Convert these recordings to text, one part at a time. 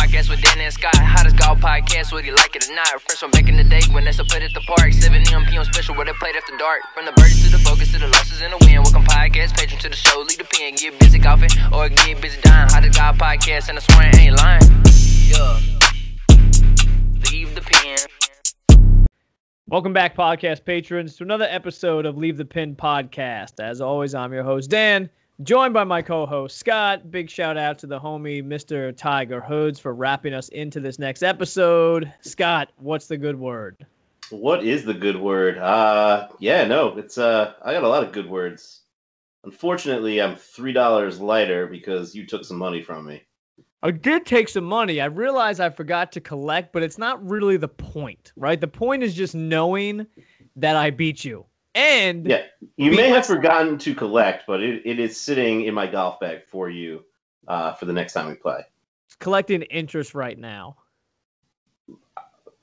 podcast with Dan and Scott. Hottest golf podcast, whether you like it or not. Fresh from back in the day when they still played at the park. 7 a.m. p.m. special where they played after dark. From the birdies to the focus to the losses and the win. Welcome podcast, patron to the show. Lead the pen, get busy golfing or get busy dying. Hottest golf podcast, and I swear I ain't lying. Yeah. Leave the pin. Welcome back, podcast patrons, to another episode of Leave the Pin podcast. As always, I'm your host, Dan, joined by my co host, Scott. Big shout out to the homie, Mr. Tiger Hoods, for wrapping us into this next episode. Scott, what's the good word? What is the good word? Uh yeah, no, it's uh I got a lot of good words. Unfortunately, I'm three dollars lighter because you took some money from me. I did take some money. I realized I forgot to collect, but it's not really the point, right? The point is just knowing that I beat you. And Yeah, you may have forgotten to collect, but it, it is sitting in my golf bag for you uh, for the next time we play. collecting interest right now.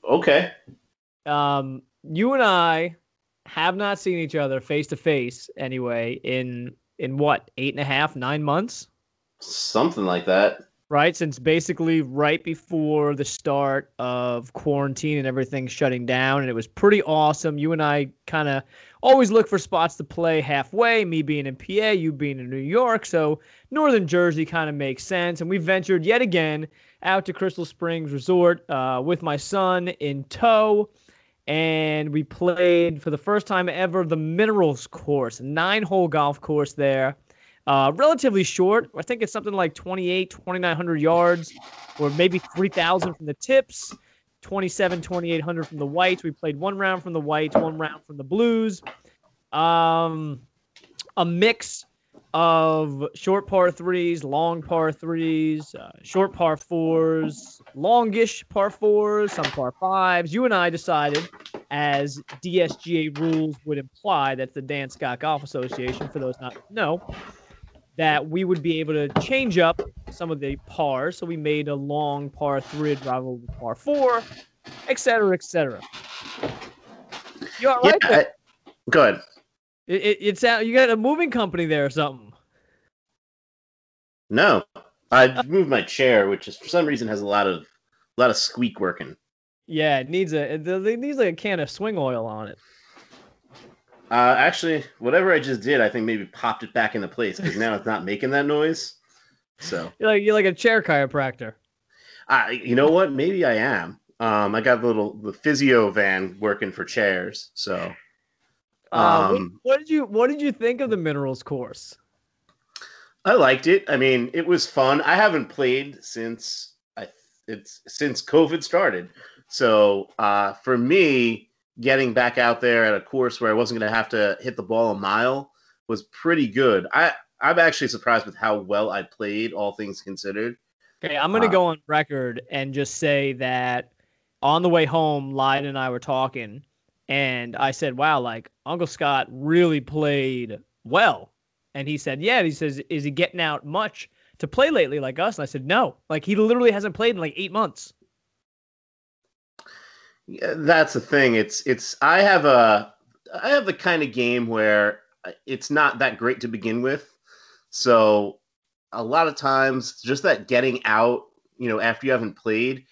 Okay. um, you and I have not seen each other face to face anyway in in what eight and a half nine months Something like that. Right? Since basically right before the start of quarantine and everything shutting down and it was pretty awesome. You and i kind of always look for spots to play halfway me being in pa you being in new york. So northern jersey kind of makes sense. And we ventured yet again out to crystal springs resort uh, with my son in tow. And we played for the first time ever the minerals course nine hole golf course there uh, relatively short. I think it's something like 28, 2,900 yards, or maybe 3,000 from the tips, 27, 2,800 from the whites. We played one round from the whites, one round from the blues. Um, a mix of short par threes, long par threes, uh, short par fours, longish par fours, some par fives. You and I decided, as DSGA rules would imply, that's the Dan Scott Golf Association, for those not know, that we would be able to change up some of the pars. So we made a long par three rival with par four, et cetera, et cetera. You all Yeah, right? there? I- go ahead. It, it, it's out. You got a moving company there or something. No, I moved my chair, which is for some reason has a lot of a lot of squeak working. Yeah, it needs a it needs like a can of swing oil on it. Uh, actually, whatever I just did, I think maybe popped it back into place because now it's not making that noise. So, You're like you're like a chair chiropractor. I, you know what? Maybe I am. Um, I got the little the physio van working for chairs. So, Uh, what- Um, what did you What did you think of the minerals course? I liked it. I mean, it was fun. I haven't played since I it's since COVID started. So uh, for me, getting back out there at a course where I wasn't going to have to hit the ball a mile was pretty good. I I'm actually surprised with how well I played, all things considered. Okay, I'm gonna Uh, go on record and just say that on the way home, Lyde and I were talking, and I said, "Wow, like Uncle Scott really played well," and he said, "Yeah." He says, "Is he getting out much to play lately, like us?" And I said, "No, like he literally hasn't played in like eight months." That's the thing. It's it's I have a I have the kind of game where uh, it's not that great to begin with. So a lot of times just that getting out, you know, after you haven't played,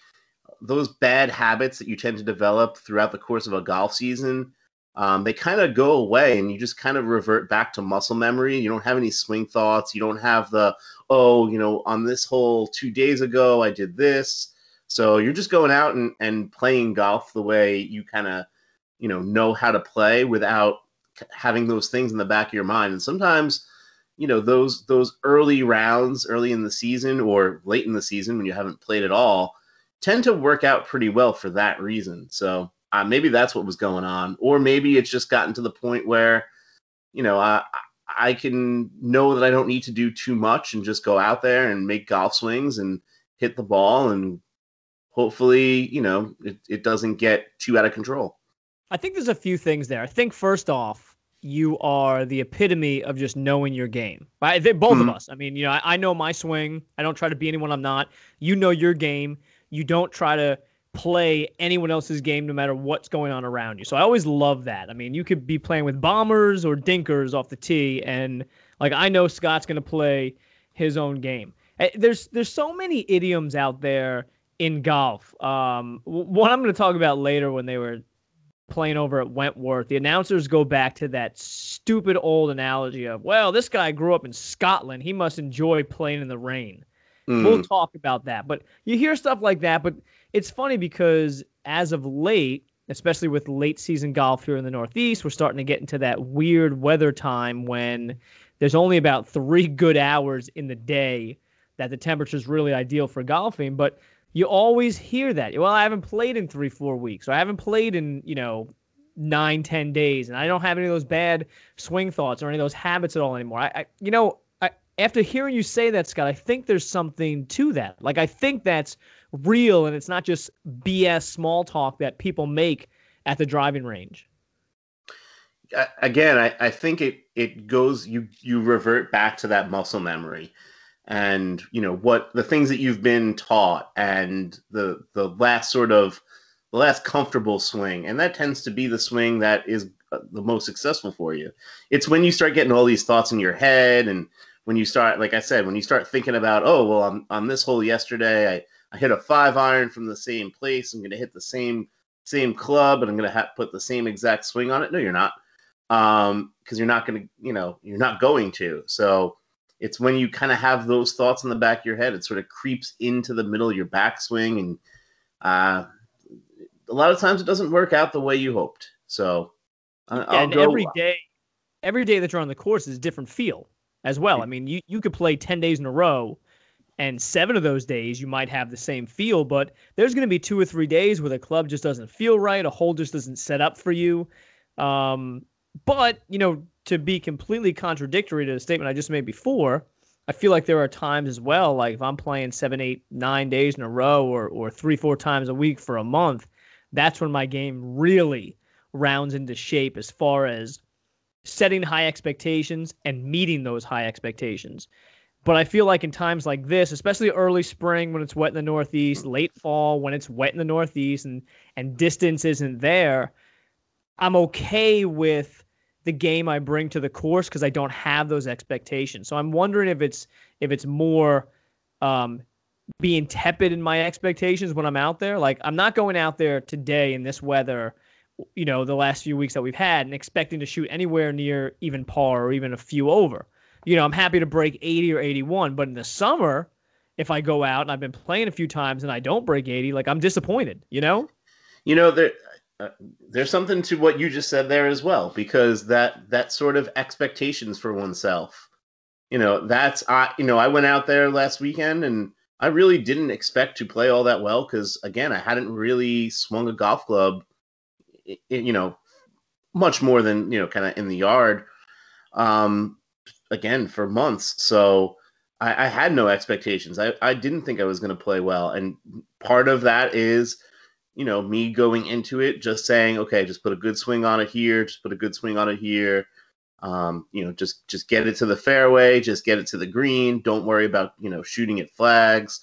those bad habits that you tend to develop throughout the course of a golf season, um, they kind of go away and you just kind of revert back to muscle memory. You don't have any swing thoughts. You don't have the, oh, you know, on this hole two days ago, I did this. So you're just going out and, and playing golf the way you kind of, you know, know how to play without having those things in the back of your mind. And sometimes, you know, those those early rounds, early in the season or late in the season when you haven't played at all, tend to work out pretty well for that reason. So uh, maybe that's what was going on, or maybe it's just gotten to the point where, you know, I I can know that I don't need to do too much and just go out there and make golf swings and hit the ball and hopefully, you know, it, it doesn't get too out of control. I think there's a few things there. I think first off, you are the epitome of just knowing your game. Right? Both Mhm. of us. I mean, you know, I, I know my swing. I don't try to be anyone I'm not. You know your game. You don't try to play anyone else's game no matter what's going on around you. So I always love that. I mean, you could be playing with bombers or dinkers off the tee and like I know Scott's going to play his own game. Eh, There's there's so many idioms out there in golf. Um, what I'm going to talk about later when they were playing over at Wentworth, the announcers go back to that stupid old analogy of, well, this guy grew up in Scotland. He must enjoy playing in the rain. Mm. We'll talk about that. But you hear stuff like that. But it's funny because as of late, especially with late season golf here in the Northeast, we're starting to get into that weird weather time when there's only about three good hours in the day that the temperature is really ideal for golfing. But you always hear that. Well, I haven't played in three, four weeks, or I haven't played in, you know, nine, ten days, and I don't have any of those bad swing thoughts or any of those habits at all anymore. I, I you know, I, after hearing you say that, Scott, I think there's something to that. Like, I think that's real, and it's not just BS small talk that people make at the driving range. Again, I, I think it it goes you you revert back to that muscle memory and you know what the things that you've been taught and the the last sort of the last comfortable swing. And that tends to be the swing that is uh, the most successful for you. It's when you start getting all these thoughts in your head and when you start like i said when you start thinking about oh well on, on this hole yesterday i i hit a five iron from the same place. I'm going to hit the same same club and i'm going to put the same exact swing on it. No you're not. Um because you're not going to you know you're not going to. So it's when you kind of have those thoughts in the back of your head, it sort of creeps into the middle of your backswing, and uh, a lot of times it doesn't work out the way you hoped. So, I'll go, every day, every day that you're on the course is a different feel as well. I mean, you you could play ten days in a row, and seven of those days you might have the same feel, but there's going to be two or three days where the club just doesn't feel right, a hole just doesn't set up for you. Um, but you know, to be completely contradictory to the statement I just made before, I feel like there are times as well, like if I'm playing seven, eight, nine days in a row or, or three, four times a week for a month, that's when my game really rounds into shape as far as setting high expectations and meeting those high expectations. But I feel like in times like this, especially early spring when it's wet in the Northeast, late fall when it's wet in the Northeast and, and distance isn't there, I'm okay with the game I bring to the course because I don't have those expectations. So I'm wondering if it's if it's more um, being tepid in my expectations when I'm out there. Like I'm not going out there today in this weather, you know, the last few weeks that we've had and expecting to shoot anywhere near even par or even a few over. You know, I'm happy to break 80 or 81, but in the summer, if I go out and I've been playing a few times and I don't break 80, like I'm disappointed, you know? You know, there uh, there's something to what you just said there as well because that that sort of expectations for oneself you know that's i you know i went out there last weekend and i really didn't expect to play all that well because again i hadn't really swung a golf club you know much more than you know kind of in the yard um again for months. So I, I had no expectations. I i didn't think i was going to play well. And part of that is you know, me going into it just saying, okay, just put a good swing on it here, just put a good swing on it here. Um, you know, just just get it to the fairway, just get it to the green. Don't worry about you know shooting at flags.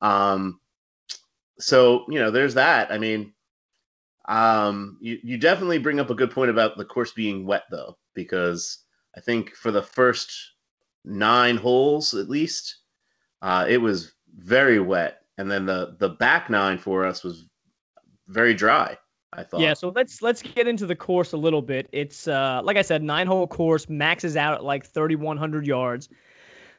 Um, so you know, there's that. I mean, um, you you definitely bring up a good point about the course being wet though, because I think for the first nine holes at least, uh, it was very wet, and then the the back nine for us was very dry. I thought. Yeah, so let's let's get into the course a little bit. It's uh, like I said, nine hole course, maxes out at like 3,100 yards.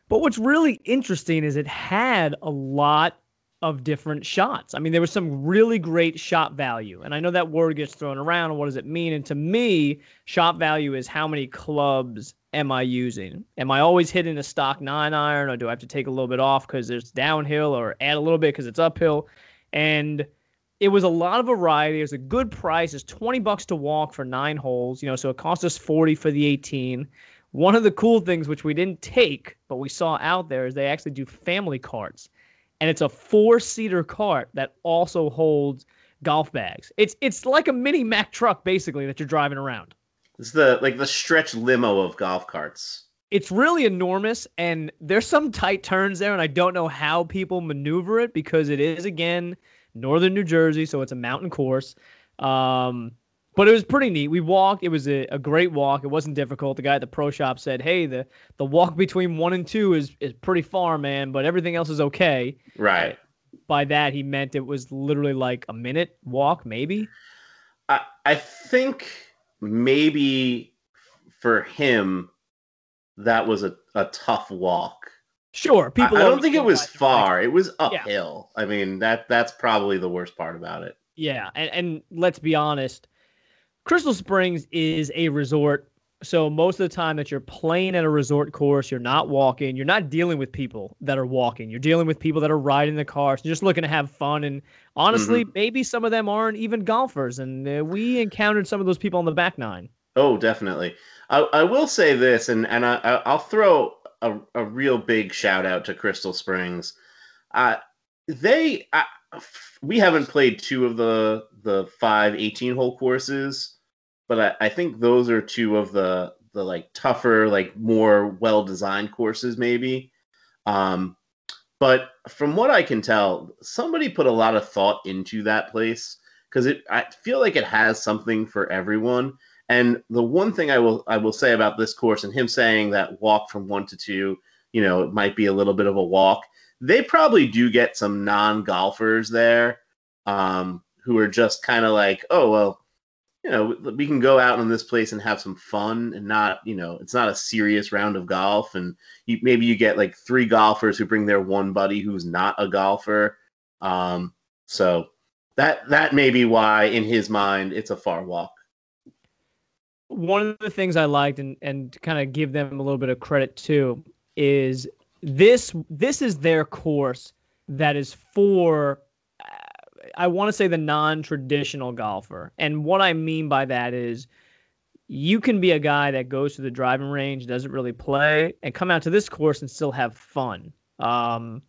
But what's really interesting is it had a lot of different shots. I mean, there was some really great shot value. And I know that word gets thrown around. What does it mean? And to me, shot value is how many clubs am I using? Am I always hitting a stock nine iron, or do I have to take a little bit off because it's downhill, or add a little bit because it's uphill? And it was a lot of variety. It was a good price. It's 20 bucks to walk for nine holes, you know, so it cost us 40 for the 18. One of the cool things which we didn't take, but we saw out there is they actually do family carts. And it's a four-seater cart that also holds golf bags. It's it's like a mini Mack truck basically that you're driving around. It's the like the stretch limo of golf carts. It's really enormous and there's some tight turns there and I don't know how people maneuver it because it is again northern New Jersey, so it's a mountain course. Um, but it was pretty neat. We walked. It was a, a great walk. It wasn't difficult. The guy at the pro shop said, "Hey, the the walk between one and two is is pretty far, man, but everything else is okay." Right. by that he meant it was literally like a minute walk, maybe. I I think maybe for him that was a, a tough walk. Sure, people. I, I don't think it was like- far. It was Yeah. uphill. I mean that that's probably the worst part about it. Yeah, and, and let's be honest, Crystal Springs is a resort. So most of the time that you're playing at a resort course, you're not walking. You're not dealing with people that are walking. You're dealing with people that are riding the cars, just looking to have fun. And honestly, maybe some of them aren't even golfers. And uh, we encountered some of those people on the back nine. Oh, definitely. I, I will say this, and and I- I'll throw a, a real big shout out to Crystal Springs. Uh, they I, we haven't played two of the the five 18 hole courses, but I, I think those are two of the the like tougher, like more well designed courses, maybe. Um, but from what I can tell, somebody put a lot of thought into that place because it I feel like it has something for everyone. And the one thing I will I will say about this course and him saying that walk from one to two, you know, it might be a little bit of a walk. They probably do get some non golfers there um, who are just kind of like, oh well, you know, we can go out in this place and have some fun and not, you know, it's not a serious round of golf. And you, maybe you get like three golfers who bring their one buddy who's not a golfer. Um, so that that may be why in his mind it's a far walk. One of the things I liked and and kind of give them a little bit of credit too is this this is their course that is for I want to say the non-traditional golfer. And what I mean by that is you can be a guy that goes to the driving range, doesn't really play, and come out to this course and still have fun. Um,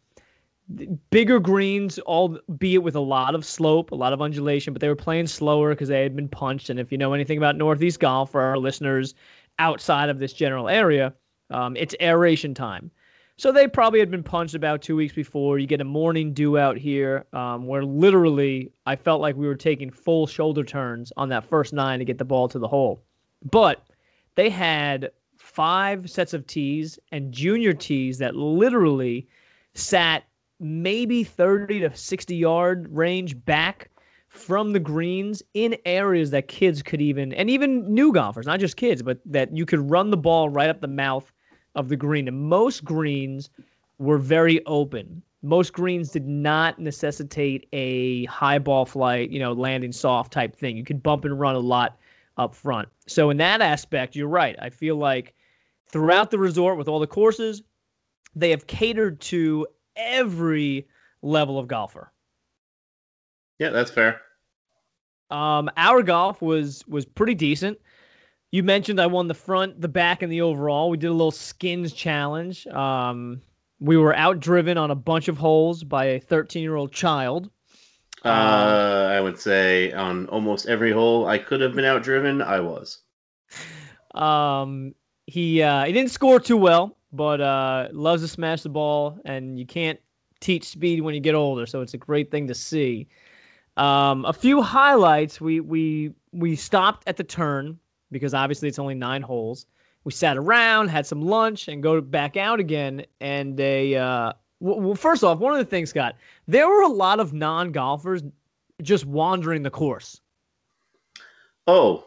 bigger greens, albeit with a lot of slope, a lot of undulation, but they were playing slower because they had been punched. And if you know anything about Northeast golf for our listeners outside of this general area, um, it's aeration time. So they probably had been punched about two weeks before. You get a morning dew out here, um, where literally I felt like we were taking full shoulder turns on that first nine to get the ball to the hole. But they had five sets of tees and junior tees that literally sat maybe 30 to 60 yard range back from the greens in areas that kids could even and even new golfers not just kids but that you could run the ball right up the mouth of the green. And most greens were very open. Most greens did not necessitate a high ball flight you know landing soft type thing. You could bump and run a lot up front. So in that aspect you're right. I feel like throughout the resort with all the courses they have catered to every level of golfer. Yeah, that's fair. Um, our golf was was pretty decent. You mentioned I won the front, the back, and the overall. We did a little skins challenge. Um, we were outdriven on a bunch of holes by a 13 year old child. Uh, I would say on almost every hole I could have been outdriven, I was. Um, he uh, he didn't score too well, but uh, loves to smash the ball, and you can't teach speed when you get older, so it's a great thing to see. Um, a few highlights: we we we stopped at the turn because obviously it's only nine holes. We sat around, had some lunch, and go back out again. And they, uh, well, first off, one of the things, Scott, there were a lot of non golfers just wandering the course. Oh,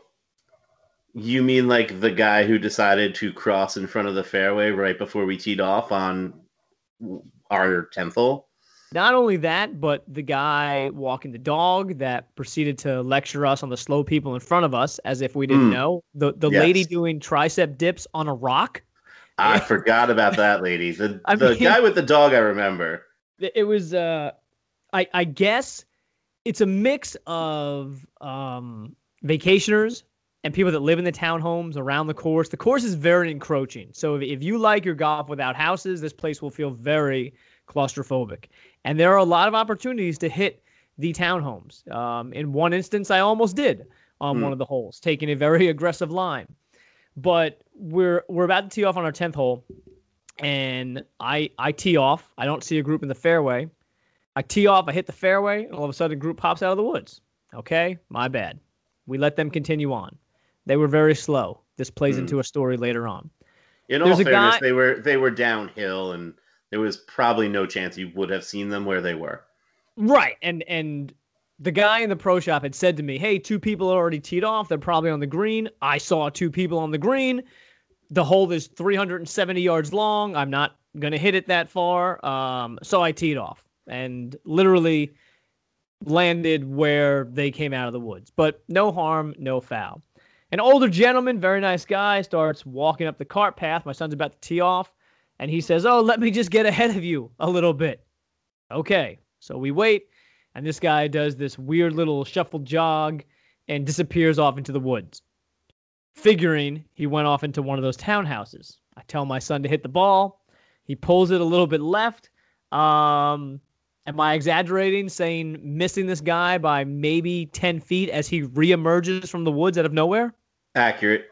you mean like the guy who decided to cross in front of the fairway right before we teed off on our 10th hole? Not only that, but the guy walking the dog that proceeded to lecture us on the slow people in front of us as if we didn't Mm. know. The the Yes. lady doing tricep dips on a rock. I forgot about that lady. The, I the mean- guy with the dog, I remember. It it was uh I I guess it's a mix of um vacationers and people that live in the townhomes around the course. The course is very encroaching. So if, if you like your golf without houses, this place will feel very claustrophobic. And there are a lot of opportunities to hit the townhomes. Um, in one instance, I almost did on Hmm. one of the holes, taking a very aggressive line. But we're we're about to tee off on our tenth hole, and I I tee off. I don't see a group in the fairway. I tee off. I hit the fairway, and all of a sudden, a group pops out of the woods. Okay, my bad. We let them continue on. They were very slow. This plays Hmm. into a story later on. In There's all fairness, guy- they were they were downhill, and there was probably no chance you would have seen them where they were. Right. And and the guy in the pro shop had said to me, "Hey, two people are already teed off. They're probably on the green." I saw two people on the green. The hole is 370 yards long. I'm not gonna hit it that far. Um, so I teed off and literally landed where they came out of the woods. But no harm, no foul. An older gentleman, very nice guy, starts walking up the cart path. My son's about to tee off, and he says, "Oh, let me just get ahead of you a little bit." Okay, so we wait, and this guy does this weird little shuffle jog and disappears off into the woods. Figuring he went off into one of those townhouses. I tell my son to hit the ball. He pulls it a little bit left. Um, am I exaggerating saying missing this guy by maybe 10 feet as he reemerges from the woods out of nowhere? Accurate.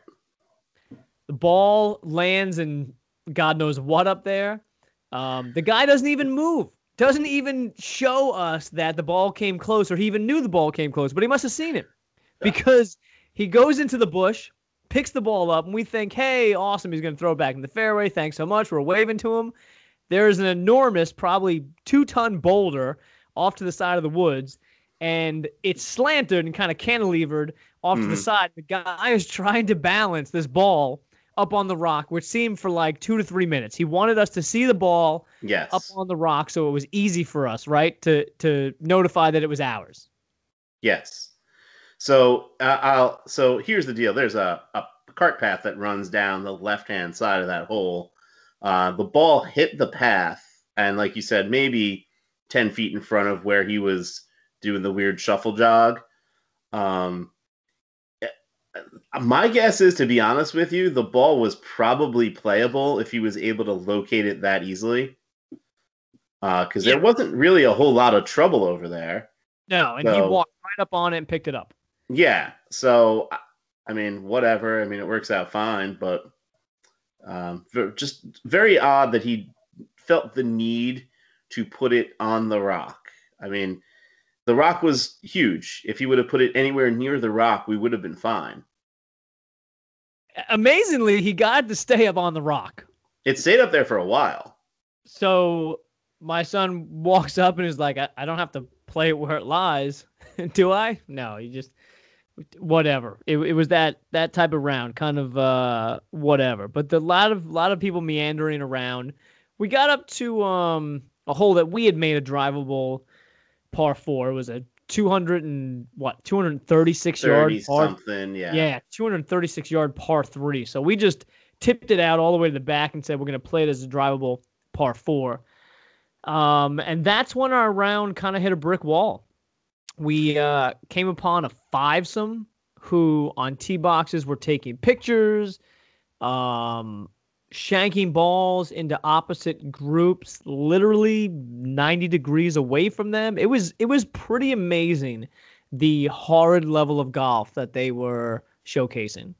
The ball lands in God knows what up there. Um, the guy doesn't even move. Doesn't even show us that the ball came close or he even knew the ball came close, but he must have seen it because he goes into the bush, picks the ball up, and we think, hey, awesome, he's going to throw it back in the fairway. Thanks so much. We're waving to him. There's an enormous, probably two ton boulder off to the side of the woods, and it's slanted and kind of cantilevered off to the Mhm. side. The guy is trying to balance this ball up on the rock, which seemed for like two to three minutes. He wanted us to see the ball Yes. up on the rock so it was easy for us, right? To to notify that it was ours. Yes. So uh, I'll. So here's the deal. There's a, a cart path that runs down the left hand side of that hole. Uh, the ball hit the path, and like you said, maybe ten feet in front of where he was doing the weird shuffle jog. Um, my guess is, to be honest with you, the ball was probably playable if he was able to locate it that easily. Because Yeah. there wasn't really a whole lot of trouble over there. No, and he walked right up on it and picked it up. Yeah. So, I- I mean, whatever. I mean, it works out fine, but um, just very odd that he felt the need to put it on the rock. I mean, the rock was huge. If he would have put it anywhere near the rock, we would have been fine. Amazingly, he got to stay up on the rock. It stayed up there for a while. So my son walks up and is like, I, I don't have to play it where it lies. Do I? No, you just whatever. It, it was that that type of round, kind of uh whatever. But the lot of lot of people meandering around. We got up to um a hole that we had made a drivable par four. It was a 200 and what 236 yard par something. Yeah. yeah, 236 yard par three. So we just tipped it out all the way to the back and said we're going to play it as a drivable par four. Um, and that's when our round kind of hit a brick wall. We uh, came upon a fivesome who on tee boxes were taking pictures, um, shanking balls into opposite groups, literally 90 degrees away from them. It was it was pretty amazing the horrid level of golf that they were showcasing.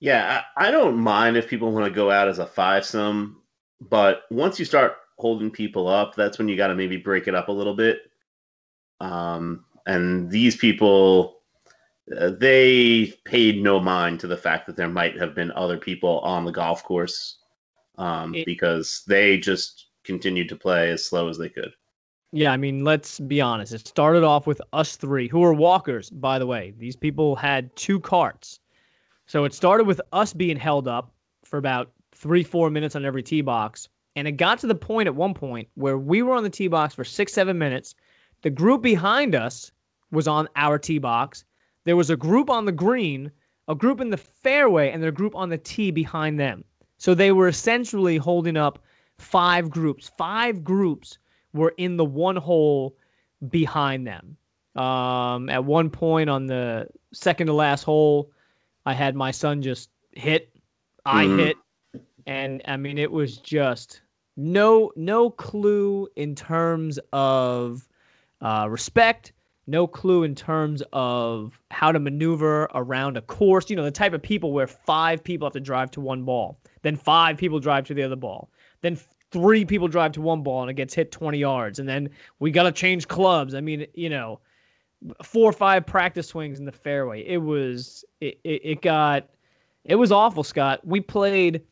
Yeah, I, I don't mind if people want to go out as a five some, but once you start holding people up, that's when you got to maybe break it up a little bit. Um, and these people, they paid no mind to the fact that there might have been other people on the golf course um, It- because they just continued to play as slow as they could. Yeah, I mean, let's be honest. It started off with us three, who were walkers, by the way. These people had two carts. So it started with us being held up for about three, four minutes on every tee box. And it got to the point at one point where we were on the tee box for six, seven minutes. The group behind us was on our tee box. There was a group on the green, a group in the fairway, and then a group on the tee behind them. So they were essentially holding up five groups. Five groups were in the one hole behind them. Um, at one point on the second to last hole, I had my son just hit. I Mhm. hit, and I mean it was just no no clue in terms of uh, respect. No clue in terms of how to maneuver around a course. You know, the type of people where five people have to drive to one ball, then five people drive to the other ball, then three people drive to one ball and it gets hit 20 yards, and then we got to change clubs. I mean, you know, four or five practice swings in the fairway. It was, it, it, it got, it was awful, Scott. We played,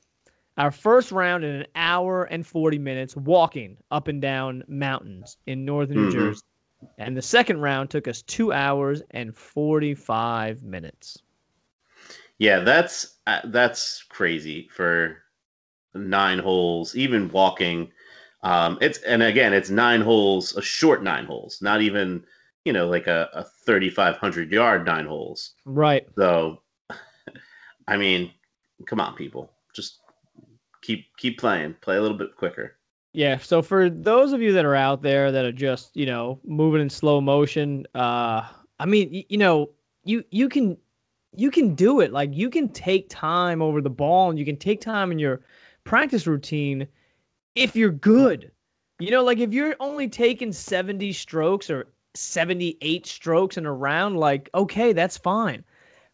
Our first round in an hour and 40 minutes walking up and down mountains in northern New Mhm. Jersey. And the second round took us two hours and 45 minutes. Yeah, that's uh, that's crazy for nine holes, even walking. Um, it's and again, it's nine holes, a short nine holes, not even you know like a, a thirty five hundred yard nine holes. Right. So, I mean, come on, people, just keep keep playing, play a little bit quicker. Yeah. So for those of you that are out there that are just, you know, moving in slow motion, uh, I mean, you know, you you can you can do it. Like you can take time over the ball and you can take time in your practice routine if you're good. You know, like if you're only taking 70 strokes or 78 strokes in a round, like, okay, that's fine.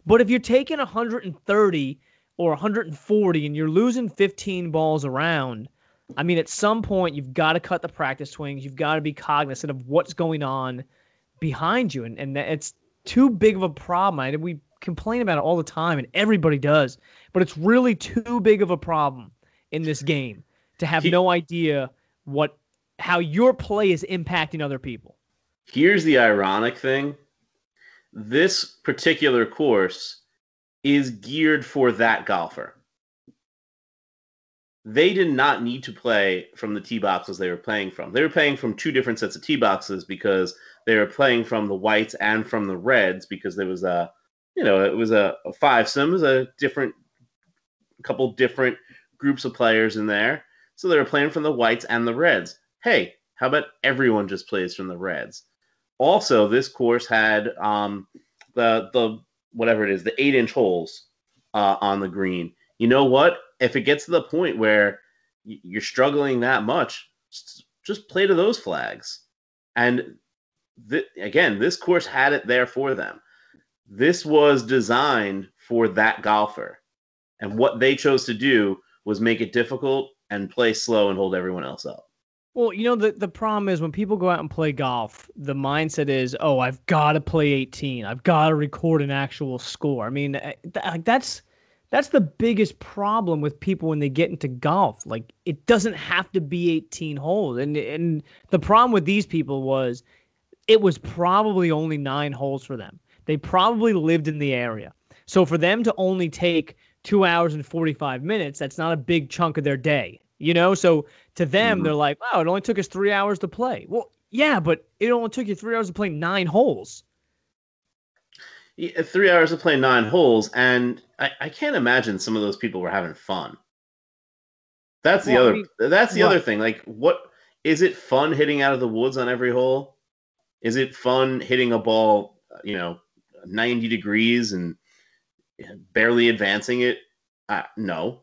But if you're taking 130 or 140 and you're losing 15 balls around, I mean, at some point, you've got to cut the practice swings. You've got to be cognizant of what's going on behind you. And, and that- it's too big of a problem. I, we complain about it all the time, and everybody does. But it's really too big of a problem in this game to have no idea what how your play is impacting other people. Here's the ironic thing: this particular course is geared for that golfer. They did not need to play from the tee boxes they were playing from. They were playing from two different sets of tee boxes because they were playing from the whites and from the reds because there was a, you know, it was a, a five sim, was a different, couple different groups of players in there. So they were playing from the whites and the reds. Hey, how about everyone just plays from the reds? Also, this course had um, the the whatever it is, the eight inch holes uh, on the green. You know what? If it gets to the point where you're struggling that much, just play to those flags. And th- again, this course had it there for them. This was designed for that golfer. And what they chose to do was make it difficult and play slow and hold everyone else up. Well, you know the the problem is when people go out and play golf, the mindset is, "Oh, I've got to play 18. I've got to record an actual score." I mean, eh, th- like, that's that's the biggest problem with people when they get into golf. Like it doesn't have to be 18 holes. And and the problem with these people was it was probably only 9 holes for them. They probably lived in the area. So for them to only take 2 hours and 45 minutes, that's not a big chunk of their day. You know, so to them, Mhm. they're like, "Oh, it only took us three hours to play." Well, yeah, but it only took you three hours to play nine holes. Yeah, uh, three hours to play nine holes, and I, I can't imagine some of those people were having fun. That's the Well, I other. mean, that's the other thing. Like, what is it fun hitting out of the woods on every hole? Is it fun hitting a ball, uh, you know, ninety degrees and uh, barely advancing it? Uh, no.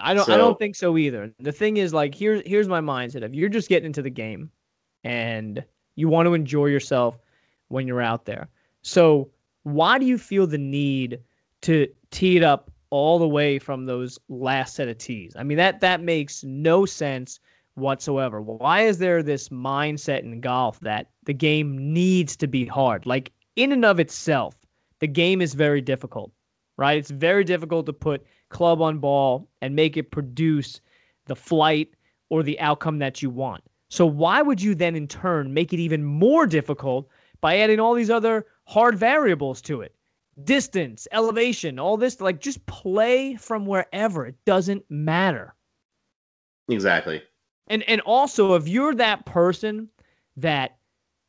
I don't. I don't think so either. The thing is, like, here's here's my mindset. If you're just getting into the game, and you want to enjoy yourself when you're out there, so why do you feel the need to tee it up all the way from those last set of tees? I mean, that that makes no sense whatsoever. Why is there this mindset in golf that the game needs to be hard? Like in and of itself, the game is very difficult, right? It's very difficult to put club on ball and make it produce the flight or the outcome that you want. So why would you then in turn make it even more difficult by adding all these other hard variables to it? Distance, elevation, all this like just play from wherever. It doesn't matter. Exactly. And and also if you're that person that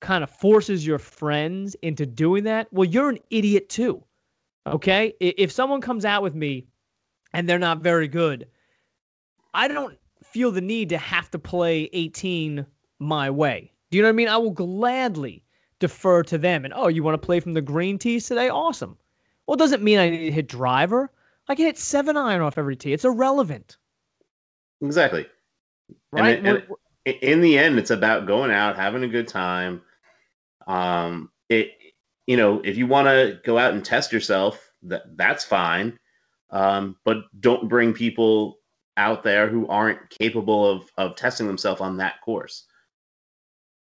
kind of forces your friends into doing that, well you're an idiot too. Okay? If someone comes out with me and they're not very good, I don't feel the need to have to play 18 my way. Do you know what I mean? I will gladly defer to them. And oh, you want to play from the green tees today? Awesome. Well, it doesn't mean I need to hit driver. I can hit seven iron off every tee. It's irrelevant, Exactly. And right? and We're- in the end it's about going out having a good time um it you know if you want to go out and test yourself that that's fine um but don't bring people out there who aren't capable of of testing themselves on that course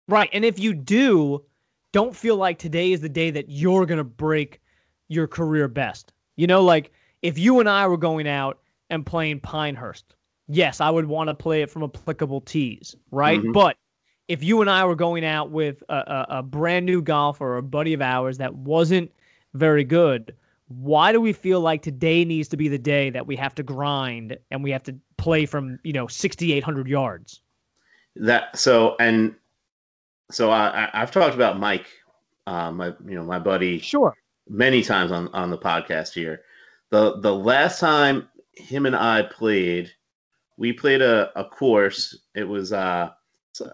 Right. And if you do, don't feel like today is the day that you're going to break your career best. You know, like if you and I were going out and playing Pinehurst, yes, I would want to play it from applicable tees, right? Mhm. But if you and I were going out with a, a, a brand new golfer or a buddy of ours that wasn't very good, why do we feel like today needs to be the day that we have to grind and we have to play from you know 6,800 yards? that so and so I, I I've talked about Mike, uh, my you know my buddy Sure. many times on on the podcast here. The the last time him and I played, we played a, a course. It was uh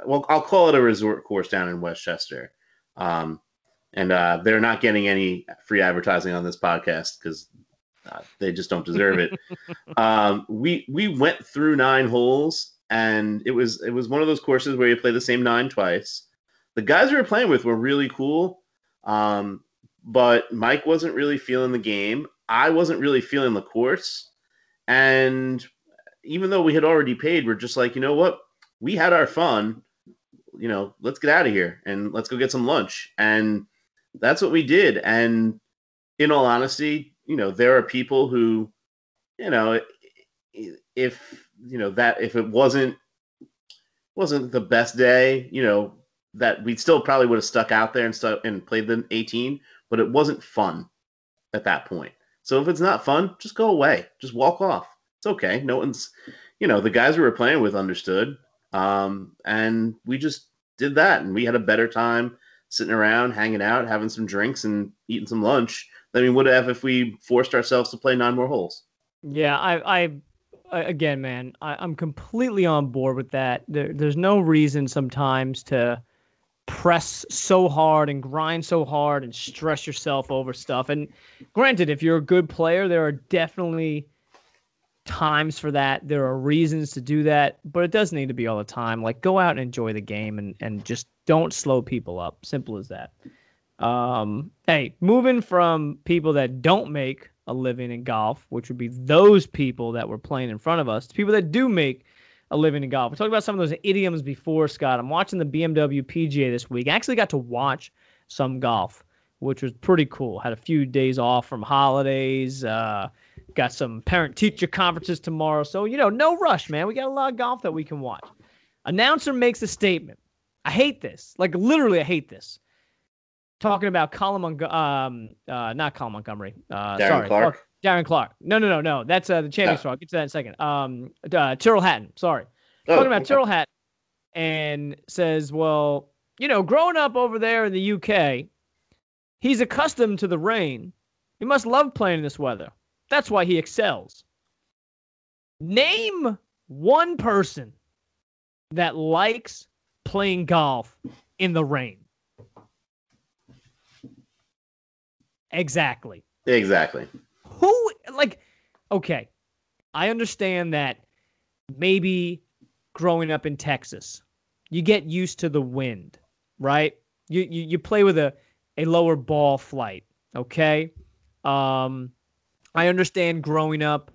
well I'll call it a resort course down in Westchester. Um and uh they're not getting any free advertising on this podcast because uh, they just don't deserve it. um we we went through nine holes and it was it was one of those courses where you play the same nine twice. The guys we were playing with were really cool. Um but Mike wasn't really feeling the game. I wasn't really feeling the course. And even though we had already paid, we're just like, you know what? We had our fun. You know, let's get out of here and let's go get some lunch. And that's what we did. And in all honesty, you know, there are people who, you know, if you know that if it wasn't wasn't the best day, you know, that we still probably would have stuck out there and stuff and played the 18 but it wasn't fun at that point. So if it's not fun, just go away. Just walk off. It's okay. No one's, you know, the guys we were playing with understood. Um, and we just did that. And we had a better time sitting around, hanging out, having some drinks and eating some lunch than we would have if we forced ourselves to play nine more holes. Yeah, I, I, again, man, I, I'm completely on board with that. There, there's no reason sometimes to press so hard and grind so hard and stress yourself over stuff. And granted, if you're a good player, there are definitely times for that. There are reasons to do that, but it doesn't need to be all the time. Like go out and enjoy the game and and just don't slow people up. Simple as that. Um, hey, moving from people that don't make a living in golf, which would be those people that were playing in front of us, to people that do make a living in golf. We talked about some of those idioms before, Scott. I'm watching the BMW PGA this week. I actually got to watch some golf, which was pretty cool. Had a few days off from holidays. Uh, got some parent teacher conferences tomorrow. So, you know, no rush, man. We got a lot of golf that we can watch. Announcer makes a statement. I hate this. Like, literally, I hate this. Talking about Colin Montgomerie, um, uh, not Colin Montgomerie. Uh, Darren sorry, Clarke? fuck, Darren Clarke. No, no, no, no. That's uh, the champions Oh. I'll get to that in a second. Um, uh, Tyrrell Hatton. Sorry Oh, talking about okay. Tyrrell Hat and says, well, you know, growing up over there in the UK, he's accustomed to the rain. He must love playing in this weather. That's why he excels. Name one person that likes playing golf in the rain. Exactly Exactly. Who like okay i understand that maybe growing up in texas you get used to the wind right? You you, you play with a, a lower ball flight okay? Um i understand growing up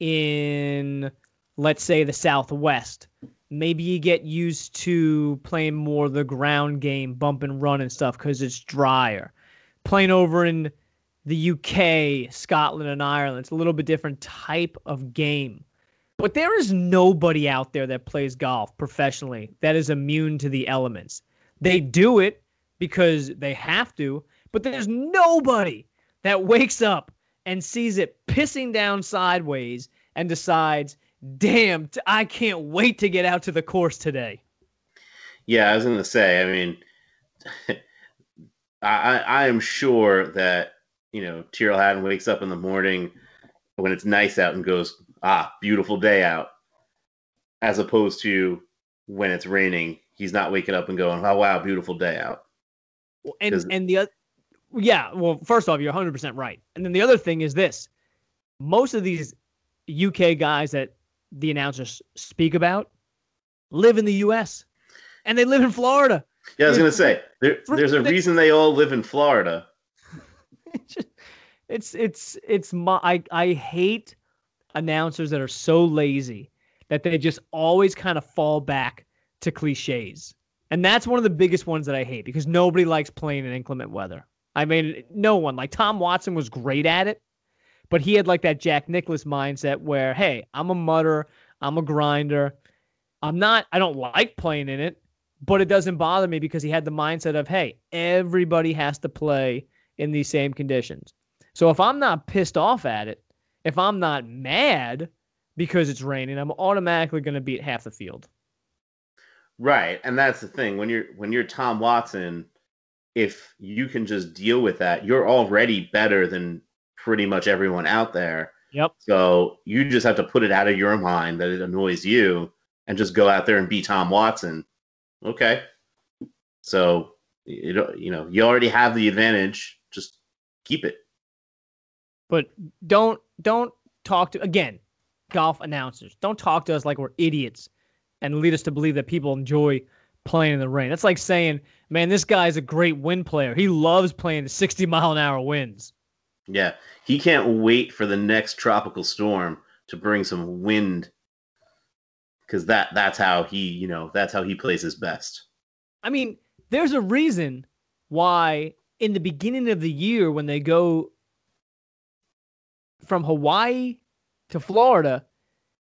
in let's say the southwest maybe you get used to playing more the ground game bump and run and stuff because it's drier. Playing over in the UK, Scotland, and Ireland. It's a little bit different type of game. But there is nobody out there that plays golf professionally that is immune to the elements. They do it because they have to, but there's nobody that wakes up and sees it pissing down sideways and decides, damn, I can't wait to get out to the course today. Yeah, I was going to say. I mean, I I am sure that you know Tyrrell Hatton wakes up in the morning when it's nice out and goes, ah, beautiful day out, as opposed to when it's raining. He's not waking up and going, oh wow, beautiful day out. And and the other, yeah. Well, first off, you're 100 percent right. And then the other thing is this: most of these UK guys that the announcers speak about live in the US, and they live in Florida. Yeah, I was going to say there, there's a reason they all live in Florida. It's it's it's my I I hate announcers that are so lazy that they just always kind of fall back to cliches. And that's one of the biggest ones that I hate because nobody likes playing in inclement weather. I mean, no one like Tom Watson was great at it, but he had like that Jack Nicklaus mindset where, hey, I'm a mudder, I'm a grinder. I'm not, I don't like playing in it, but it doesn't bother me because he had the mindset of, hey, everybody has to play in these same conditions. So if I'm not pissed off at it, if I'm not mad because it's raining, I'm automatically going to beat half the field. Right, and that's the thing when you're when you're Tom Watson, if you can just deal with that, you're already better than pretty much everyone out there. Yep. So you just have to put it out of your mind that it annoys you and just go out there and be Tom Watson. Okay. So you know, you know, you already have the advantage. Just keep it. But don't don't talk to again, golf announcers. Don't talk to us like we're idiots and lead us to believe that people enjoy playing in the rain. That's like saying, man, this guy's a great wind player. He loves playing 60 mile an hour winds. Yeah. He can't wait for the next tropical storm to bring some wind because that that's how he, you know, that's how he plays his best. I mean, there's a reason why in the beginning of the year when they go from Hawaii to Florida,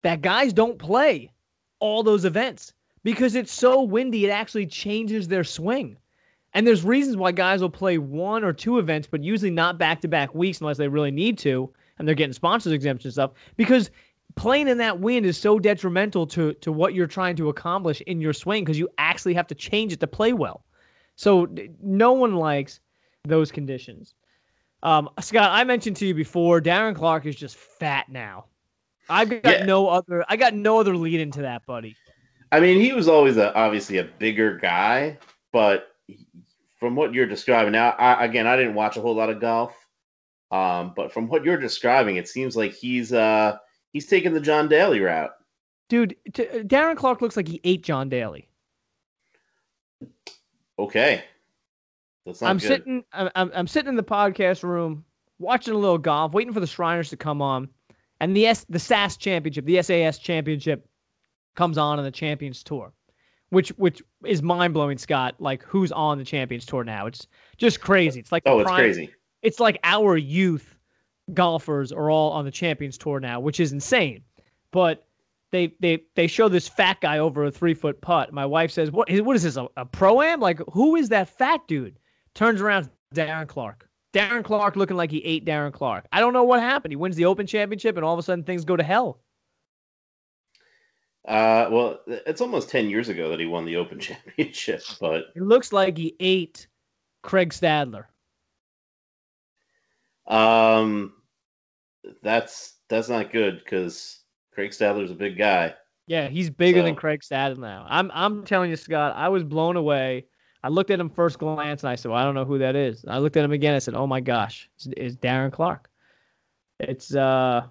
that guys don't play all those events because it's so windy, it actually changes their swing. And there's reasons why guys will play one or two events, but usually not back to back weeks unless they really need to, and they're getting sponsors exemptions stuff. Because playing in that wind is so detrimental to to what you're trying to accomplish in your swing because you actually have to change it to play well. So no one likes those conditions. Um, Scott, I mentioned to you before, Darren Clarke is just fat now. I've got Yeah. no other. I got no other lead into that, buddy. I mean, he was always a obviously a bigger guy, but from what you're describing now, I, again, I didn't watch a whole lot of golf, um, but from what you're describing, it seems like he's uh he's taking the John Daly route. Dude, t- Darren Clarke looks like he ate John Daly. Okay, I'm good. sitting. I'm, I'm I'm sitting in the podcast room watching a little golf, waiting for the Shriners to come on, and the S the SAS Championship, the SAS Championship, comes on on the Champions Tour, which which is mind blowing, Scott. Like who's on the Champions Tour now? It's just crazy. It's like oh, it's crazy. It's like our youth golfers are all on the Champions Tour now, which is insane. But they they they show this fat guy over a three foot putt. My wife says, "What is what is this? A, a pro am? Like who is that fat dude?" Turns around, Darren Clarke. Darren Clarke looking like he ate Darren Clarke. I don't know what happened. He wins the Open Championship, and all of a sudden things go to hell. Uh, well, it's almost ten years ago that he won the Open Championship, but It looks like he ate Craig Stadler. um, that's that's not good because Craig Stadler's a big guy. Yeah, he's bigger than Craig Stadler now. I'm I'm telling you, Scott, I was blown away. I looked at him first glance and I said, well, I don't know who that is. I looked at him again. I said, Oh my gosh, it's, it's Darren Clarke. It's uh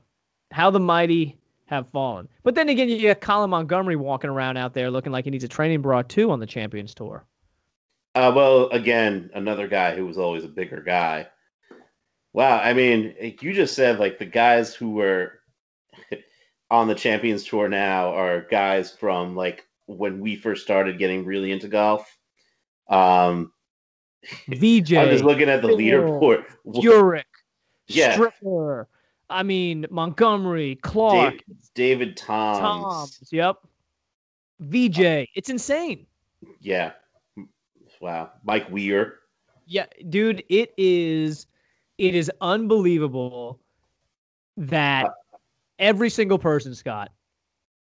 how the mighty have fallen. But then again, you got Colin Montgomerie walking around out there looking like he needs a training bra too on the Champions Tour. Uh, well, again, another guy who was always a bigger guy. Wow, I mean, you just said like the guys who were on the Champions Tour now are guys from like when we first started getting really into golf. Um, VJ, I'm just looking at the leaderboard. Jurek, Yeah. Stricker. I mean Montgomerie, Clarke, Dave, David Toms. Toms. Yep. VJ. It's insane. Yeah. Wow. Mike Weir. Yeah, dude, it is it is unbelievable that every single person, Scott,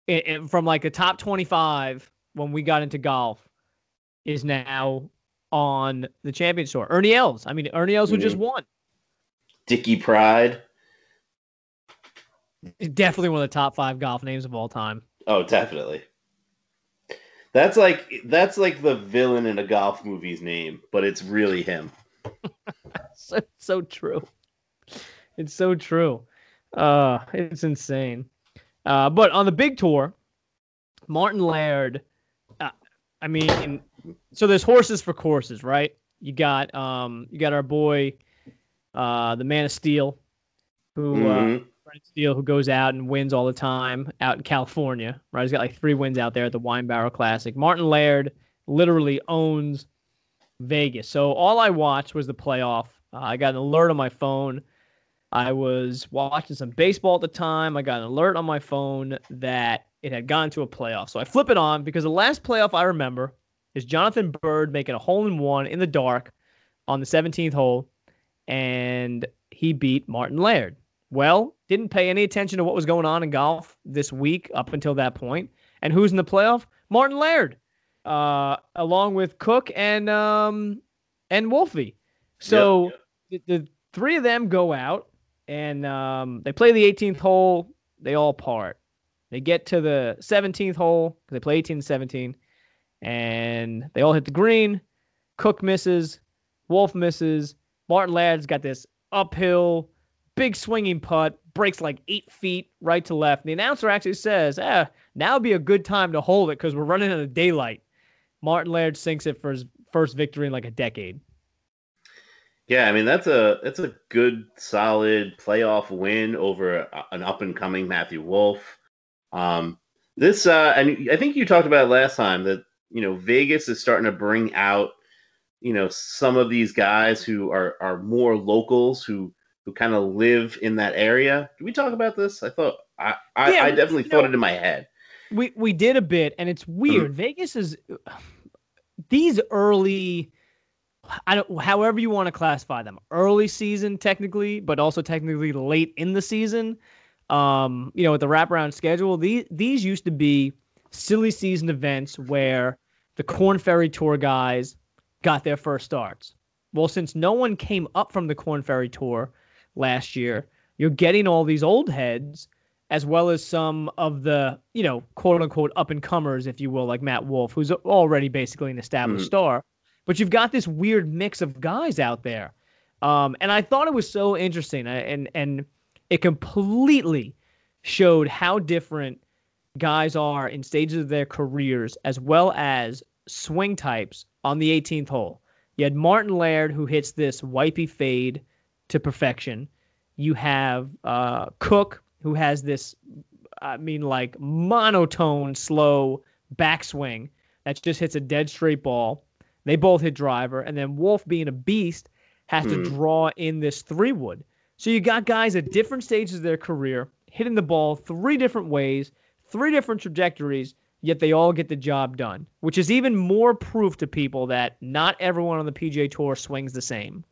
i- i- from like the top 25 when we got into golf is now on the Champions Tour. Ernie Els. I mean, Ernie Els who just won. Dickie Pride. Definitely one of the top 5 golf names of all time. Oh, definitely. That's like that's like the villain in a golf movie's name, but it's really him. so so true. It's so true. Uh, it's insane. Uh, but on the big tour, Martin Laird. Uh, I mean, so there's horses for courses, right? You got um, you got our boy, uh, the Man of Steel, who uh, Mhm. Brent Steele, who goes out and wins all the time out in California, right? He's got like three wins out there at the Wine Barrel Classic. Martin Laird literally owns Vegas. So all I watched was the playoff. Uh, I got an alert on my phone. I was watching some baseball at the time. I got an alert on my phone that it had gone to a playoff. So I flip it on because the last playoff I remember is Jonathan Byrd making a hole in one in the dark on the 17th hole, and he beat Martin Laird. Well, didn't pay any attention to what was going on in golf this week up until that point. And who's in the playoff? Martin Laird, uh, along with Cook and um, and Wolfie. So Yep, yep. The, the three of them go out and um, they play the 18th hole. They all part. They get to the 17th hole because they play 18 and 17, and they all hit the green. Cook misses, Wolff misses. Martin Laird's got this uphill, big swinging putt, breaks like eight feet right to left. And the announcer actually says, "Ah, now be a good time to hold it because we're running out of daylight." Martin Laird sinks it for his first victory in like a decade. Yeah, I mean that's a that's a good solid playoff win over an up and coming Matthew Wolff. Um, this uh, and I think you talked about last time that you know Vegas is starting to bring out you know some of these guys who are are more locals who who kind of live in that area. Did we talk about this? I thought I I, Yeah, I definitely thought know- it in my head. We we did a bit, and it's weird. Vegas is these early. I don't. However you want to classify them, early season technically, but also technically late in the season. Um, you know, with the wraparound schedule, these these used to be silly season events where the Corn Ferry Tour guys got their first starts. Well, since no one came up from the Corn Ferry Tour last year, you're getting all these old heads as well as some of the, you know, quote unquote up and comers, if you will, like Matt Wolff, who's already basically an established Mhm. star. But you've got this weird mix of guys out there. Um, and I thought it was so interesting. I- And and it completely showed how different guys are in stages of their careers, as well as swing types on the 18th hole. You had Martin Laird, who hits this wipey fade to perfection. You have uh, Cook, who has this, I mean, like monotone, slow backswing that just hits a dead straight ball. They both hit driver. And then Wolff, being a beast, has to Hmm. draw in this three wood. So you got guys at different stages of their career hitting the ball three different ways, three different trajectories, yet they all get the job done, which is even more proof to people that not everyone on the PGA Tour swings the same.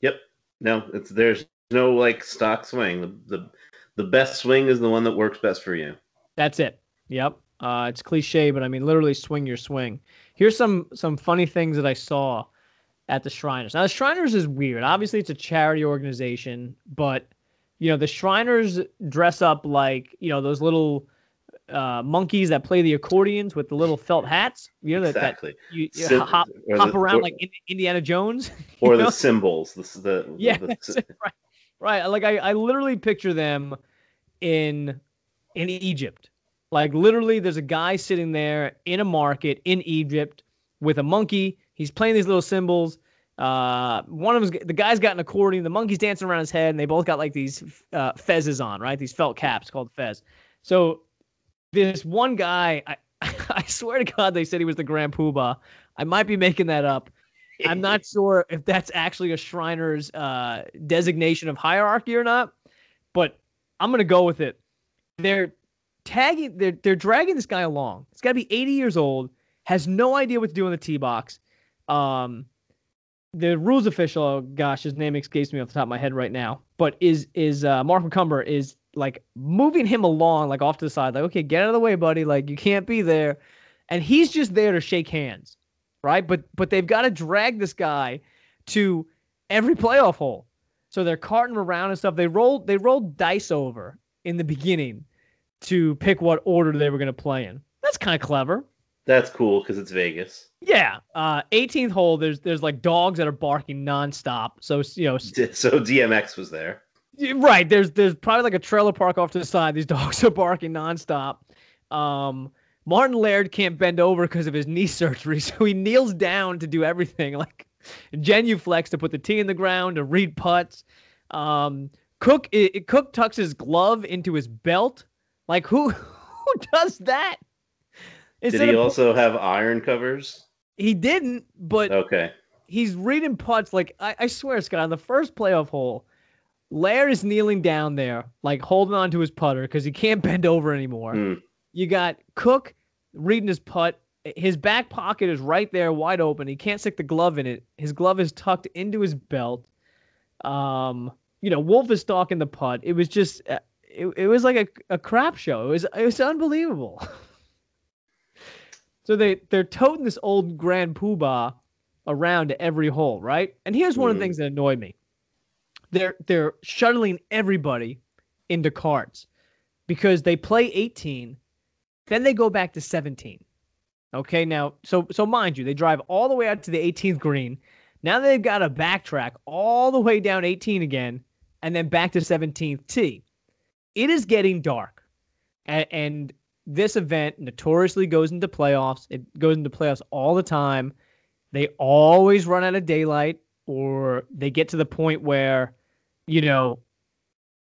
Yep. No, it's there's no like stock swing. The, the the best swing is the one that works best for you. That's it. Yep. Uh, it's cliche, but I mean literally swing your swing. Here's some some funny things that I saw at the Shriners. Now the Shriners is weird. Obviously, it's a charity organization, but you know the Shriners dress up like you know those little uh, monkeys that play the accordions with the little felt hats. You know that, exactly. that you, you Sim- hop, hop the- around or- like Indiana Jones. or you the know? cymbals. The, the Yeah, the- right, right. Like I, I literally picture them in in Egypt. Like literally, there's a guy sitting there in a market in Egypt with a monkey. He's playing these little cymbals. Uh, one of them's the guy's got an accordion. The monkey's dancing around his head, and they both got like these uh, fezzes on, right? These felt caps called fez. So this one guy, I, I swear to God, they said he was the Grand Poobah. I might be making that up. I'm not sure if that's actually a Shriner's uh, designation of hierarchy or not, but I'm gonna go with it. They're tagging, they're they're dragging this guy along. He's got to be 80 years old, has no idea what to do in the tee box. Um, the rules official, oh gosh, his name escapes me off the top of my head right now, but is is uh, Mark McCumber is like moving him along, like off to the side, like okay, get out of the way, buddy, like you can't be there, and he's just there to shake hands right? But but they've got to drag this guy to every playoff hole. So they're carting him around and stuff. They rolled they rolled dice over in the beginning to pick what order they were going to play in. That's kind of clever. That's cool because it's Vegas. Yeah. Uh 18th hole there's there's like dogs that are barking nonstop. So you know So DMX was there. Right. There's there's probably like a trailer park off to the side. These dogs are barking nonstop. Um, Martin Laird can't bend over because of his knee surgery, so he kneels down to do everything, like genuflex to put the tee in the ground, to read putts. Um, Cook i i- Cook tucks his glove into his belt. Like who who does that? Did he of- also have iron covers? He didn't, but Okay. he's reading putts like I, I swear, Scott, on the first playoff hole, Laird is kneeling down there, like holding on to his putter because he can't bend over anymore. Mm. You got Cook reading his putt. His back pocket is right there, wide open. He can't stick the glove in it. His glove is tucked into his belt. Um, you know, Wolff is stalking the putt. It was just, uh, it, it was like a, a crap show. It was, it was unbelievable. so they they're toting this old Grand Poobah around to every hole, right? And here's one of the Mhm. things that annoyed me. They're they're shuttling everybody into carts because they play 18, then they go back to 17. Okay, now so so mind you, they drive all the way out to the 18th green. Now they've got to backtrack all the way down 18 again, and then back to 17th tee. It is getting dark, and, and this event notoriously goes into playoffs. It goes into playoffs all the time. They always run out of daylight, or they get to the point where, you know,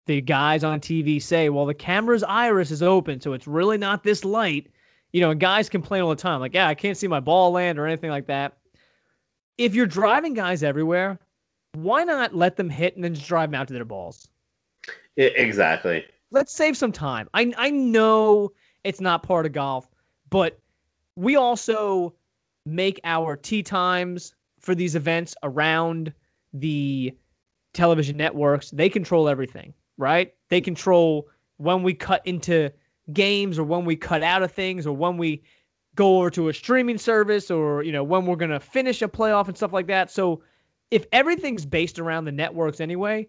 the guys on TV say, well, the camera's iris is open, so it's really not this light. You know, and guys complain all the time, like, yeah, I can't see my ball land or anything like that. If you're driving guys everywhere, why not let them hit and then just drive them out to their balls? Exactly. Let's save some time. I I know it's not part of golf, but we also make our tee times for these events around the television networks. They control everything, right? They control when we cut into games or when we cut out of things or when we go over to a streaming service or you know when we're going to finish a playoff and stuff like that. So if everything's based around the networks anyway,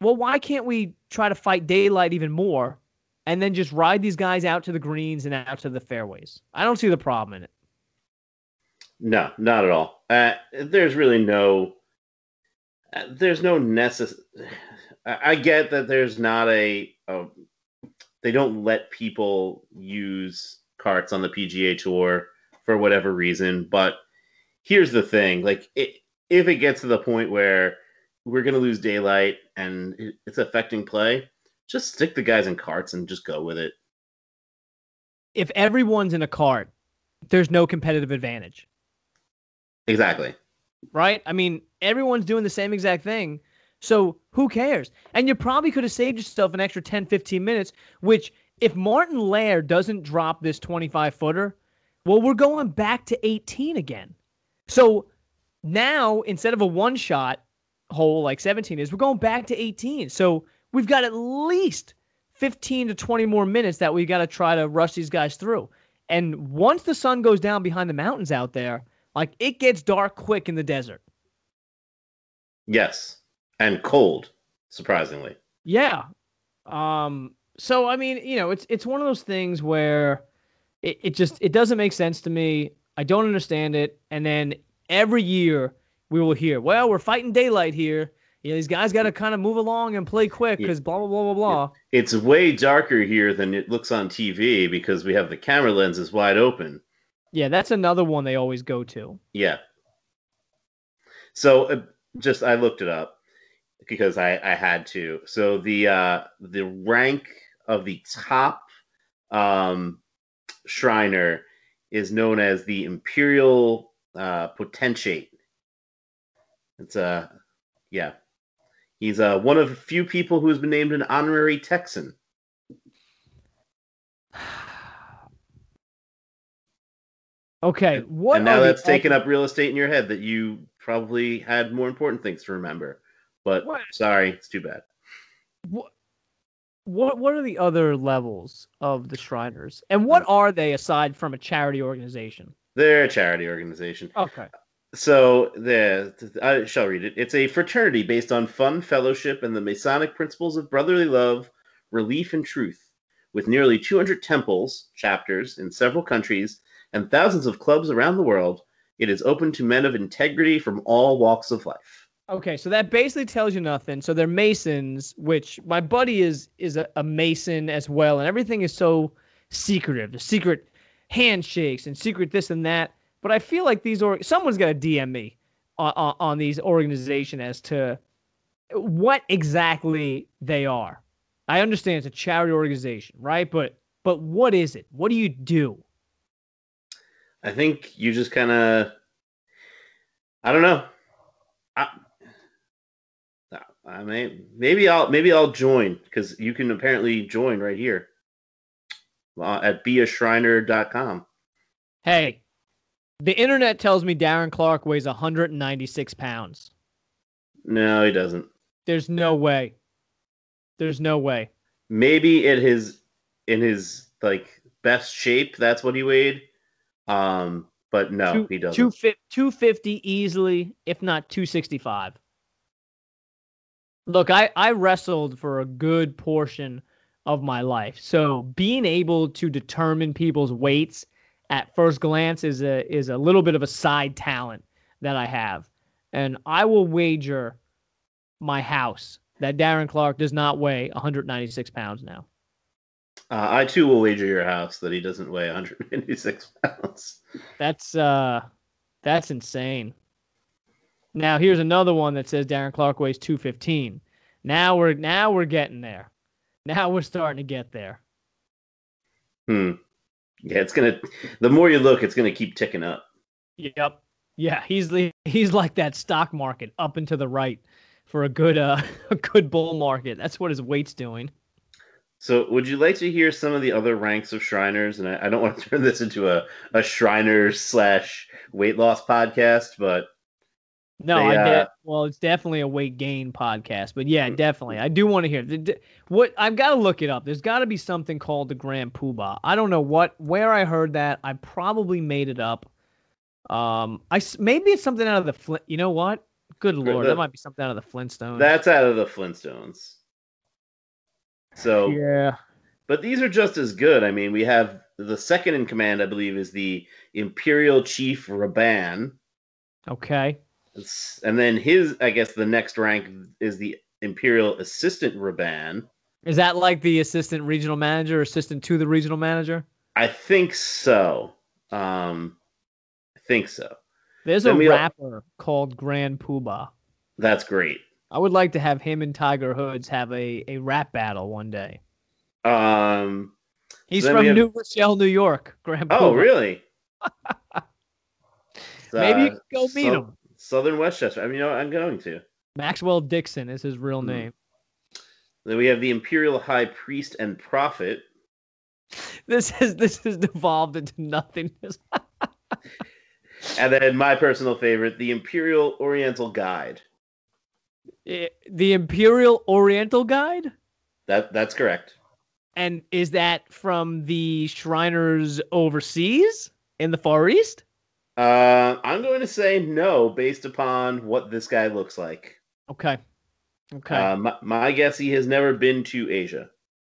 well why can't we try to fight daylight even more and then just ride these guys out to the greens and out to the fairways? I don't see the problem in it. No, not at all. Uh, there's really no. uh, There's no necess. I get that there's not a, a. They don't let people use carts on the PGA Tour for whatever reason, but here's the thing: like, it, if it gets to the point where we're gonna lose daylight and it's affecting play, just stick the guys in carts and just go with it. If everyone's in a cart, there's no competitive advantage. Exactly. right? I mean, everyone's doing the same exact thing. So who cares? And you probably could have saved yourself an extra 10, 15 minutes, which if Martin Laird doesn't drop this 25 footer, well, we're going back to 18 again. So now instead of a one shot hole like 17 is, we're going back to 18. So we've got at least 15 to 20 more minutes that we got to try to rush these guys through. And once the sun goes down behind the mountains out there, like it gets dark quick in the desert. Yes, and cold, surprisingly. Yeah. Um so I mean, you know, it's it's one of those things where it, it just it doesn't make sense to me. I don't understand it. And then every year we will hear, well, we're fighting daylight here. You know, these guys got to kind of move along and play quick Yeah. because blah blah blah blah blah. It's way darker here than it looks on TV because we have the camera lenses wide open. Yeah, that's another one they always go to. Yeah. So uh, just I looked it up because I I had to. So the uh the rank of the top um Shriner is known as the Imperial uh Potentate. It's uh yeah. He's uh one of a few people who has been named an honorary Texan. Okay, what and now that's taken up real estate in your head that you probably had more important things to remember. But What? sorry, it's too bad. what what what are the other levels of the Shriners? And what are they aside from a charity organization? They're a charity organization. Okay. So the I shall read it. It's a fraternity based on fun, fellowship, and the Masonic principles of brotherly love, relief, and truth. With nearly 200 temples, chapters in several countries, and thousands of clubs around the world, it is open to men of integrity from all walks of life. Okay, so that basically tells you nothing. So they're Masons, which my buddy is is a, a Mason as well, and everything is so secretive. The secret handshakes and secret this and that. But I feel like these or someone's got to DM me on, on on these organization as to what exactly they are. I understand it's a charity organization, right? But but what is it? What do you do? I think you just kind of, I don't know. I, I may maybe I'll maybe I'll join because you can apparently join right here uh, at beashriner.com. Hey, the internet tells me Darren Clark weighs 196 pounds. No, he doesn't. There's no way. There's no way. Maybe in his in his like best shape, that's what he weighed. Um, but no, Two- he doesn't. 250 250 easily, if not 265. Look, I, I wrestled for a good portion of my life. So being able to determine people's weights at first glance is a is a little bit of a side talent that I have. And I will wager my house that Darren Clark does not weigh 196 pounds now. Uh, I too will wager your house that he doesn't weigh 196 pounds. That's uh that's insane. Now here's another one that says Darren Clark weighs 215. Now we're now we're getting there. Now we're starting to get there. Hmm. Yeah, it's gonna. The more you look, it's gonna keep ticking up. Yep. Yeah, he's the he's like that stock market up and to the right for a good uh a good bull market. That's what his weight's doing. So, would you like to hear some of the other ranks of Shriners? And I, I don't want to turn this into a a Shriners slash weight loss podcast, but No, They, I uh, did. Well, it's definitely a weight gain podcast, but yeah, Mm. definitely, I do want to hear the, the- what. I've got to look it up. There's got to be something called the Grand Poobah. I don't know what where I heard that. I probably made it up. Um, I maybe it's something out of the Flint. You know what? Good lord, the- that might be something out of the Flintstones. that's out of the Flintstones. So, yeah. but these are just as good. I mean, we have the second in command, I believe, is the Imperial Chief Rabban. Okay. And then his, I guess, the next rank is the Imperial Assistant Rabban. Is that like the assistant regional manager, assistant to the regional manager? I think so. Um, I think so. There's a Then al- rapper called Grand Puba. That's great. I would like to have him and Tiger Hoods have a, a rap battle one day. Um, He's from have- New Rochelle, New York. Grand oh, really? Maybe you Uh, can go meet Sou- him. Southern Westchester. I mean, you know, I'm going to. Maxwell Dixon is his real Hmm. name. Then we have the Imperial High Priest and Prophet. This is this has devolved into nothingness. And then my personal favorite, the Imperial Oriental Guide. The Imperial Oriental Guide, That that's correct. and is that from the Shriners overseas in the Far East? Uh, I'm going to say no, based upon what this guy looks like. Okay, okay, Uh, my, my guess, he has never been to Asia.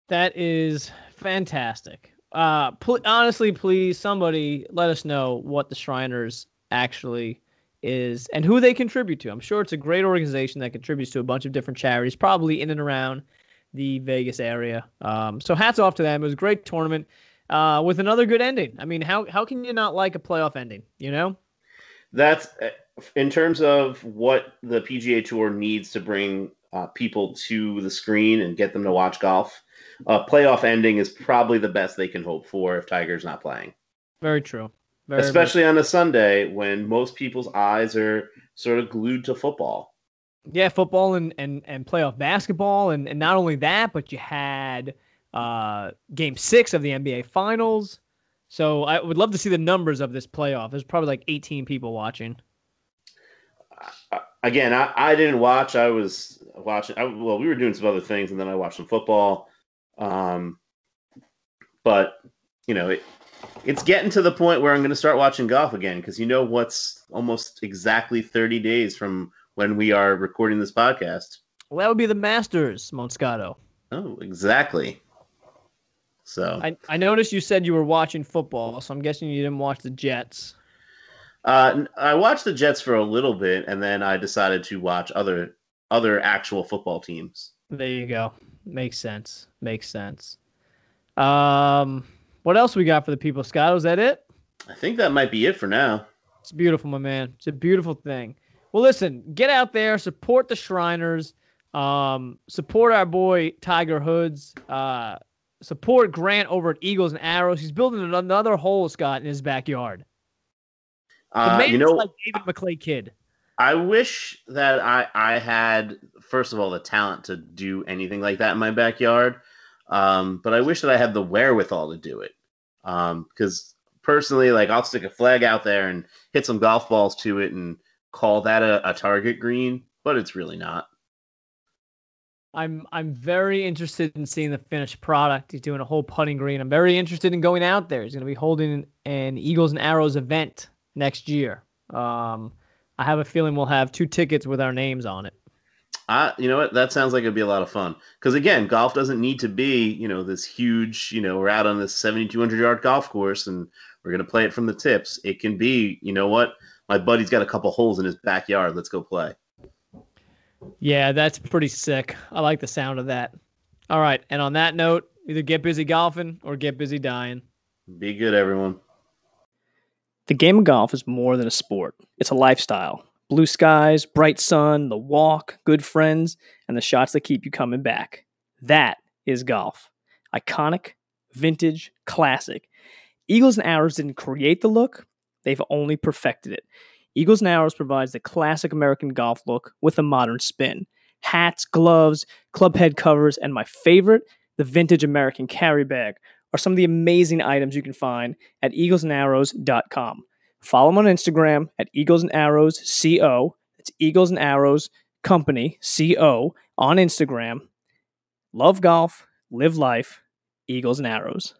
that is fantastic. Uh, pl- honestly, please, somebody let us know what the Shriners actually is and who they contribute to. I'm sure it's a great organization that contributes to a bunch of different charities, probably in and around the Vegas area. Um, so hats off to them. It was a great tournament uh, with another good ending. I mean, how how can you not like a playoff ending? You know? That's uh, in terms of what the PGA Tour needs to bring uh, people to the screen and get them to watch golf. Uh, playoff ending is probably the best they can hope for if Tiger's not playing, Very true. Very, very- especially on a Sunday when most people's eyes are sort of glued to football. yeah, football and and and playoff basketball, and and not only that, but you had uh, Game Six of the NBA Finals. So I would love to see the numbers of this playoff. There's probably like 18 people watching. Again, I, I didn't watch. I was watching. I, well, we were doing some other things, and then I watched some football. Um, but you know, it, it's getting to the point where I'm going to start watching golf again because you know what's almost exactly 30 days from when we are recording this podcast. Well, that would be the Masters, Monscato. Oh, exactly. So, I, I noticed you said you were watching football, so I'm guessing you didn't watch the Jets. uh, I watched the Jets for a little bit, and then I decided to watch other other actual football teams. There you go. Makes sense. Makes sense. Um, what else we got for the people, Scott? Was that it? I think that might be it for now. It's beautiful, my man. It's a beautiful thing. Well, listen, get out there, support the Shriners, um, support our boy Tiger Hoods, uh, support Grant over at Eagles and Arrows. He's building another hole, Scott, in his backyard. Uh, you know, like David McLay Kidd. I wish that I I had first of all the talent to do anything like that in my backyard, um, but I wish that I had the wherewithal to do it. Because um, personally, like I'll stick a flag out there and hit some golf balls to it and call that a, a target green, but it's really not. I'm I'm very interested in seeing the finished product. He's doing a whole putting green. I'm very interested in going out there. He's going to be holding an Eagles and Arrows event next year. Um, I have a feeling we'll have two tickets with our names on it. Uh, you know what? That sounds like it'd be a lot of fun. Because again, golf doesn't need to be, you know, this huge, you know, we're out on this 7,200 yard golf course and we're going to play it from the tips. It can be, you know what? My buddy's got a couple holes in his backyard. Let's go play. Yeah, that's pretty sick. I like the sound of that. All right. And on that note, either get busy golfing or get busy dying. Be good, everyone. The game of golf is more than a sport, it's a lifestyle. Blue skies, bright sun, the walk, good friends, and the shots that keep you coming back. That is golf. Iconic, vintage, classic. Eagles and Arrows didn't create the look, they've only perfected it. Eagles and Arrows provides the classic American golf look with a modern spin. Hats, gloves, club head covers, and my favorite, the vintage American carry bag, are some of the amazing items you can find at eaglesandarrows.com. Follow them on Instagram at Eagles and Arrows CO. It's Eagles and Arrows Company CO on Instagram. Love golf, live life, Eagles and Arrows.